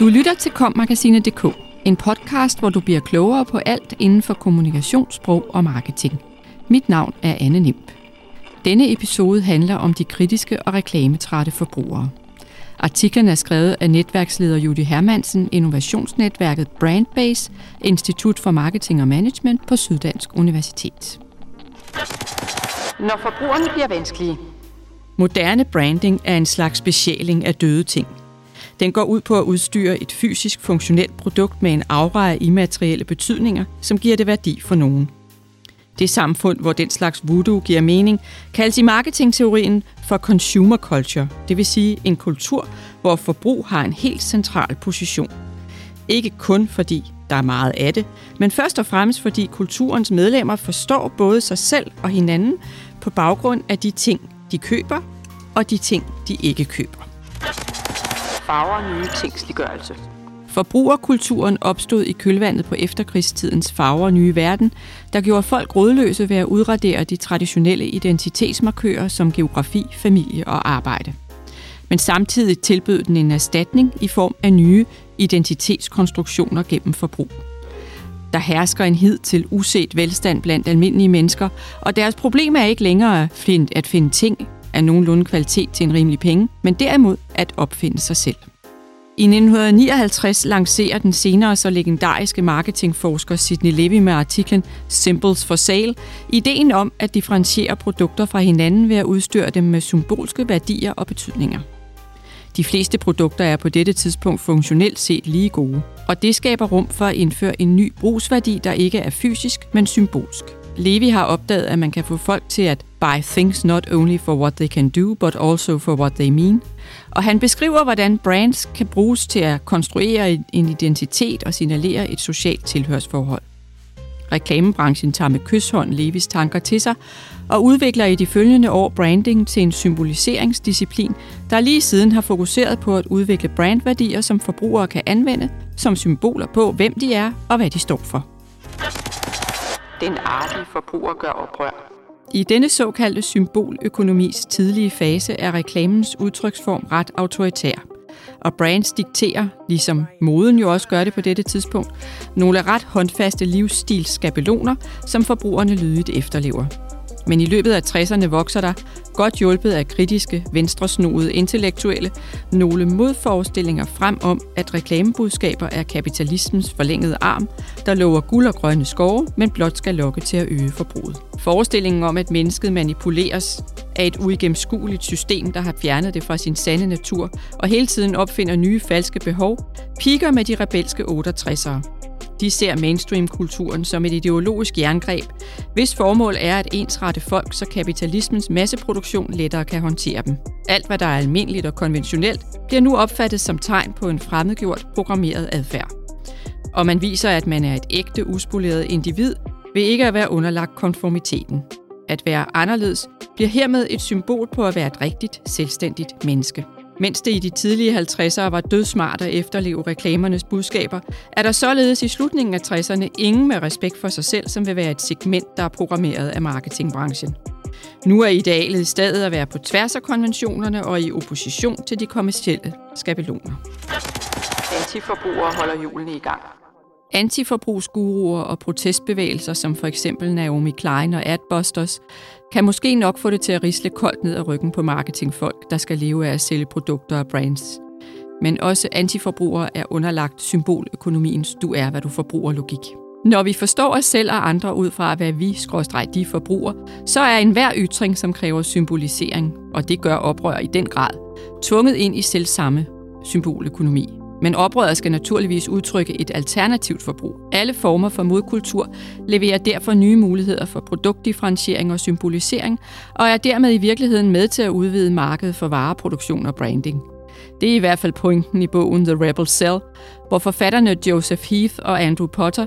Du lytter til kommagasinet.dk, en podcast, hvor du bliver klogere på alt inden for kommunikation, sprog og marketing. Mit navn er Anne Nimp. Denne episode handler om de kritiske og reklametrætte forbrugere. Artiklen er skrevet af netværksleder Judy Hermansen, innovationsnetværket Brandbase, Institut for Marketing og Management på Syddansk Universitet. Når forbrugerne bliver vanskelige. Moderne branding er en slags specialing af døde ting. Den går ud på at udstyre et fysisk funktionelt produkt med en aura af immaterielle betydninger, som giver det værdi for nogen. Det samfund, hvor den slags voodoo giver mening, kaldes i marketingteorien for consumer culture, det vil sige en kultur, hvor forbrug har en helt central position. Ikke kun fordi der er meget af det, men først og fremmest fordi kulturens medlemmer forstår både sig selv og hinanden på baggrund af de ting, de køber, og de ting, de ikke køber. Farver nye tingsliggørelse. Altså. Forbrugerkulturen opstod i kølvandet på efterkrigstidens farver nye verden, der gjorde folk rådløse ved at udradere de traditionelle identitetsmarkører som geografi, familie og arbejde. Men samtidig tilbød den en erstatning i form af nye identitetskonstruktioner gennem forbrug. Der hersker en hid til uset velstand blandt almindelige mennesker, og deres problem er ikke længere at finde ting af nogenlunde kvalitet til en rimelig penge, men derimod at opfinde sig selv. I 1959 lancerer den senere så legendariske marketingforsker Sidney Levy med artiklen Symbols for Sale ideen om at differentiere produkter fra hinanden ved at udstyre dem med symbolske værdier og betydninger. De fleste produkter er på dette tidspunkt funktionelt set lige gode, og det skaber rum for at indføre en ny brugsværdi, der ikke er fysisk, men symbolsk. Levi har opdaget, at man kan få folk til at buy things not only for what they can do, but also for what they mean. Og han beskriver, hvordan brands kan bruges til at konstruere en identitet og signalere et socialt tilhørsforhold. Reklamebranchen tager med kysshånd Levis tanker til sig og udvikler i de følgende år branding til en symboliseringsdisciplin, der lige siden har fokuseret på at udvikle brandværdier, som forbrugere kan anvende som symboler på, hvem de er og hvad de står for. Den artige forbruger gør oprør. I denne såkaldte symboløkonomis tidlige fase er reklamens udtryksform ret autoritær. Og brands dikterer, ligesom moden jo også gør det på dette tidspunkt, nogle ret håndfaste livsstilsskabeloner, som forbrugerne lydigt efterlever. Men i løbet af 60'erne vokser der, godt hjulpet af kritiske, venstresnoede intellektuelle, nogle modforestillinger frem om, at reklamebudskaber er kapitalismens forlængede arm, der lover guld og grønne skove, men blot skal lokke til at øge forbruget. Forestillingen om, at mennesket manipuleres af et uigennemskueligt system, der har fjernet det fra sin sande natur og hele tiden opfinder nye falske behov, piker med de rebelske 68'ere. De ser mainstream-kulturen som et ideologisk jerngreb, hvis formål er at ensrette folk, så kapitalismens masseproduktion lettere kan håndtere dem. Alt, hvad der er almindeligt og konventionelt, bliver nu opfattet som tegn på en fremmedgjort, programmeret adfærd. Og man viser, at man er et ægte, uspoleret individ, ved ikke at være underlagt konformiteten. At være anderledes bliver hermed et symbol på at være et rigtigt, selvstændigt menneske. Mens det i de tidlige 50'ere var dødsmart at efterleve reklamernes budskaber, er der således i slutningen af 60'erne ingen med respekt for sig selv, som vil være et segment, der er programmeret af marketingbranchen. Nu er idealet i stedet at være på tværs af konventionerne og i opposition til de kommercielle skabeloner. Antiforbrugere holder julene i gang. Antiforbrugsguruer og protestbevægelser, som for eksempel Naomi Klein og Adbusters, kan måske nok få det til at risle koldt ned ad ryggen på marketingfolk, der skal leve af at sælge produkter og brands. Men også antiforbrugere er underlagt symboløkonomiens du er, hvad du forbruger logik. Når vi forstår os selv og andre ud fra, hvad vi, skråstreg de forbruger, så er enhver ytring, som kræver symbolisering, og det gør oprør i den grad, tvunget ind i selv samme symboløkonomi. Men oprøret skal naturligvis udtrykke et alternativt forbrug. Alle former for modkultur leverer derfor nye muligheder for produktdifferentiering og symbolisering, og er dermed i virkeligheden med til at udvide markedet for vareproduktion og branding. Det er i hvert fald pointen i bogen The Rebel Cell, hvor forfatterne Joseph Heath og Andrew Potter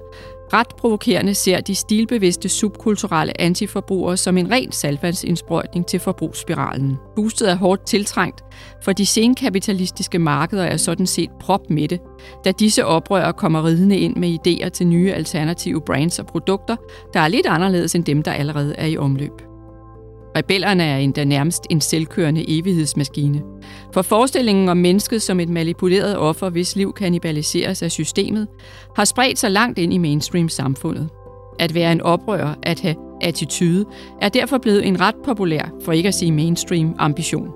ret provokerende ser de stilbevidste subkulturelle antiforbrugere som en ren salvandsindsprøjtning til forbrugsspiralen. Boostet er hårdt tiltrængt, for de senkapitalistiske markeder er sådan set det, da disse oprørere kommer ridende ind med idéer til nye alternative brands og produkter, der er lidt anderledes end dem, der allerede er i omløb. Rebellerne er endda nærmest en selvkørende evighedsmaskine. For forestillingen om mennesket som et manipuleret offer, hvis liv kanibaliseres af systemet, har spredt sig langt ind i mainstream-samfundet. At være en oprører, at have attitude, er derfor blevet en ret populær, for ikke at sige mainstream, ambition.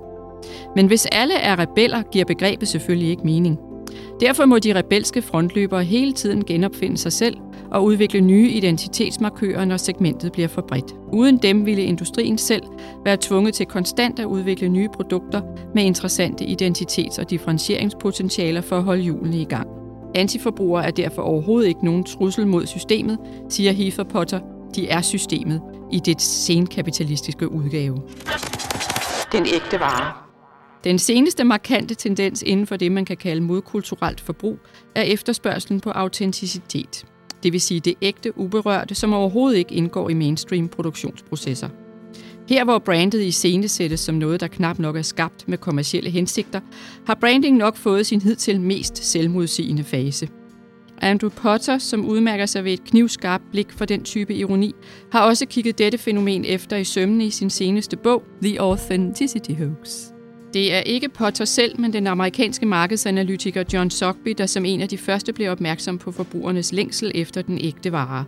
Men hvis alle er rebeller, giver begrebet selvfølgelig ikke mening. Derfor må de rebelske frontløbere hele tiden genopfinde sig selv og udvikle nye identitetsmarkører, når segmentet bliver for bredt. Uden dem ville industrien selv være tvunget til konstant at udvikle nye produkter med interessante identitets- og differentieringspotentialer for at holde hjulene i gang. Antiforbrugere er derfor overhovedet ikke nogen trussel mod systemet, siger Heather Potter. De er systemet i det senkapitalistiske udgave. Den ægte vare. Den seneste markante tendens inden for det, man kan kalde modkulturelt forbrug, er efterspørgselen på autenticitet. Det vil sige det ægte uberørte, som overhovedet ikke indgår i mainstream produktionsprocesser. Her hvor brandet i scene sættes som noget, der knap nok er skabt med kommercielle hensigter, har branding nok fået sin hidtil mest selvmodsigende fase. Andrew Potter, som udmærker sig ved et knivskarpt blik for den type ironi, har også kigget dette fænomen efter i sømne i sin seneste bog, The Authenticity Hoax. Det er ikke Potter selv, men den amerikanske markedsanalytiker John Sockby, der som en af de første blev opmærksom på forbrugernes længsel efter den ægte vare.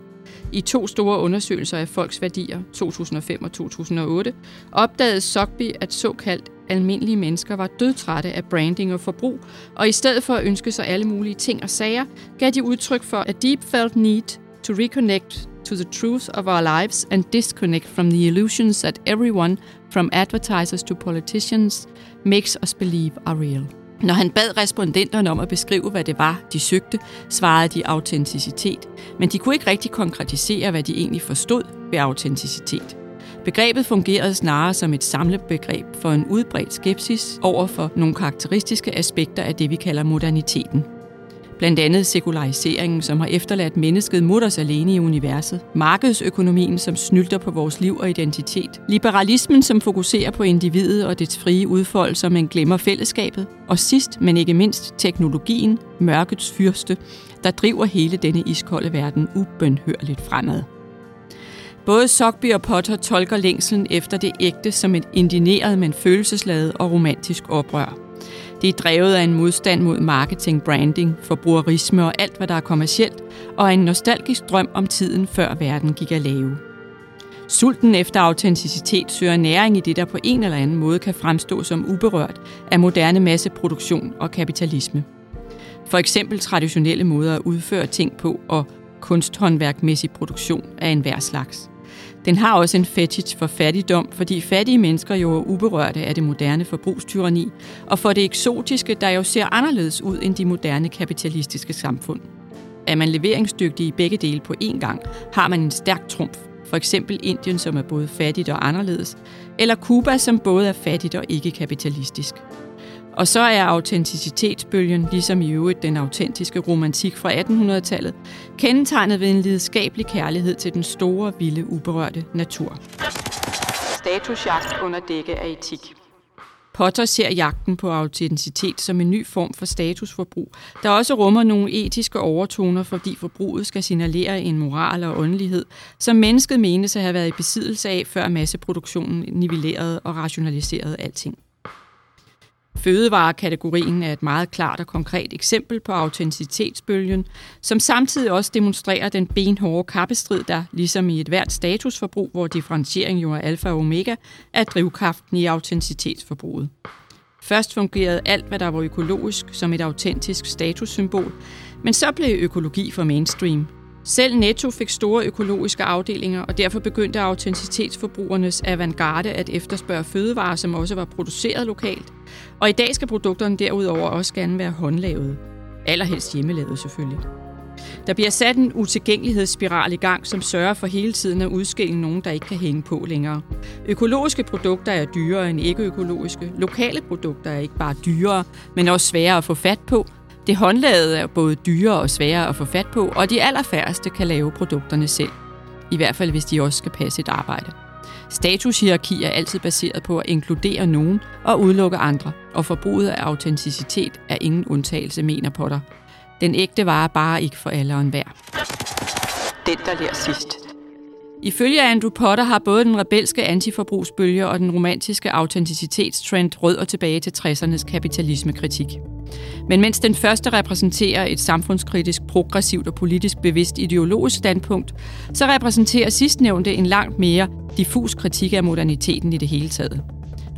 I to store undersøgelser af folks værdier, 2005 og 2008, opdagede Sockby, at såkaldt almindelige mennesker var dødtrætte af branding og forbrug, og i stedet for at ønske sig alle mulige ting og sager, gav de udtryk for a deep felt need to reconnect to the truth of our lives and disconnect from the illusions that everyone, from advertisers to politicians, makes us believe are real. Når han bad respondenterne om at beskrive, hvad det var, de søgte, svarede de autenticitet, men de kunne ikke rigtig konkretisere, hvad de egentlig forstod ved autenticitet. Begrebet fungerede snarere som et samlebegreb for en udbredt skepsis over for nogle karakteristiske aspekter af det, vi kalder moderniteten. Blandt andet sekulariseringen, som har efterladt mennesket mutters alene i universet. Markedsøkonomien, som snylter på vores liv og identitet. Liberalismen, som fokuserer på individet og dets frie udfoldelse, men glemmer fællesskabet. Og sidst, men ikke mindst, teknologien, mørkets fyrste, der driver hele denne iskolde verden ubønhørligt fremad. Både Sockby og Potter tolker længselen efter det ægte som et indineret, men følelsesladet og romantisk oprør. Det er drevet af en modstand mod marketing, branding, forbrugerisme og alt, hvad der er kommercielt, og en nostalgisk drøm om tiden, før verden gik at lave. Sulten efter autenticitet søger næring i det, der på en eller anden måde kan fremstå som uberørt af moderne masseproduktion og kapitalisme. For eksempel traditionelle måder at udføre ting på og kunsthåndværkmæssig produktion af enhver slags. Den har også en fetish for fattigdom, fordi fattige mennesker jo er uberørte af det moderne forbrugstyrani, og for det eksotiske, der jo ser anderledes ud end de moderne kapitalistiske samfund. Er man leveringsdygtig i begge dele på én gang, har man en stærk trumf. For eksempel Indien, som er både fattigt og anderledes, eller Cuba, som både er fattigt og ikke kapitalistisk. Og så er autenticitetsbølgen, ligesom i øvrigt den autentiske romantik fra 1800-tallet, kendetegnet ved en lidenskabelig kærlighed til den store, vilde, uberørte natur. Statusjagt under dække af etik. Potter ser jagten på autenticitet som en ny form for statusforbrug, der også rummer nogle etiske overtoner, fordi forbruget skal signalere en moral og åndelighed, som mennesket menes at have været i besiddelse af, før masseproduktionen nivellerede og rationaliserede alting. Fødevarekategorien er et meget klart og konkret eksempel på autenticitetsbølgen, som samtidig også demonstrerer den benhårde kappestrid, der, ligesom i et hvert statusforbrug, hvor differentiering jo er alfa og omega, er drivkraften i autenticitetsforbruget. Først fungerede alt, hvad der var økologisk, som et autentisk statussymbol, men så blev økologi for mainstream, selv Netto fik store økologiske afdelinger, og derfor begyndte autenticitetsforbrugernes avantgarde at efterspørge fødevarer, som også var produceret lokalt. Og i dag skal produkterne derudover også gerne være håndlavede. Allerhelst hjemmelavet selvfølgelig. Der bliver sat en utilgængelighedsspiral i gang, som sørger for hele tiden at udskille nogen, der ikke kan hænge på længere. Økologiske produkter er dyrere end ikke-økologiske. Lokale produkter er ikke bare dyrere, men også sværere at få fat på, det håndlavede er både dyrere og sværere at få fat på, og de allerfærreste kan lave produkterne selv. I hvert fald, hvis de også skal passe et arbejde. Statushierarki er altid baseret på at inkludere nogen og udelukke andre, og forbruget af autenticitet er ingen undtagelse, mener Potter. Den ægte vare bare ikke for alle og enhver. Den, der lærer sidst. Ifølge Andrew Potter har både den rebelske antiforbrugsbølge og den romantiske autenticitetstrend rødder tilbage til 60'ernes kapitalismekritik. Men mens den første repræsenterer et samfundskritisk, progressivt og politisk bevidst ideologisk standpunkt, så repræsenterer sidstnævnte en langt mere diffus kritik af moderniteten i det hele taget.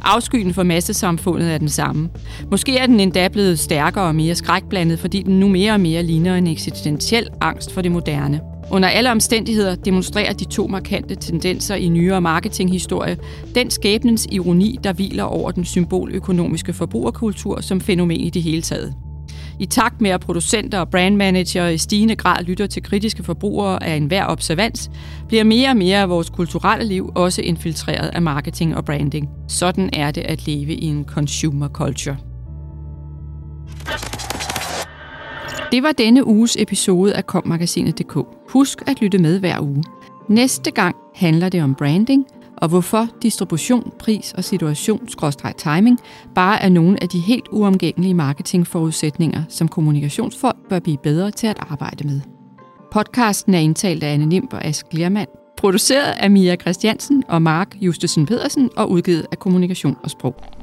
Afskyen for massesamfundet er den samme. Måske er den endda blevet stærkere og mere skrækblandet, fordi den nu mere og mere ligner en eksistentiel angst for det moderne. Under alle omstændigheder demonstrerer de to markante tendenser i nyere marketinghistorie den skæbnens ironi, der hviler over den symboløkonomiske forbrugerkultur som fænomen i det hele taget. I takt med at producenter og brandmanager i stigende grad lytter til kritiske forbrugere af enhver observans, bliver mere og mere af vores kulturelle liv også infiltreret af marketing og branding. Sådan er det at leve i en consumer culture. Det var denne uges episode af kommagasinet.dk. Husk at lytte med hver uge. Næste gang handler det om branding, og hvorfor distribution, pris og situation, timing, bare er nogle af de helt uomgængelige marketingforudsætninger, som kommunikationsfolk bør blive bedre til at arbejde med. Podcasten er indtalt af Anne Nimb og Ask Lermand, produceret af Mia Christiansen og Mark Justesen Pedersen og udgivet af Kommunikation og Sprog.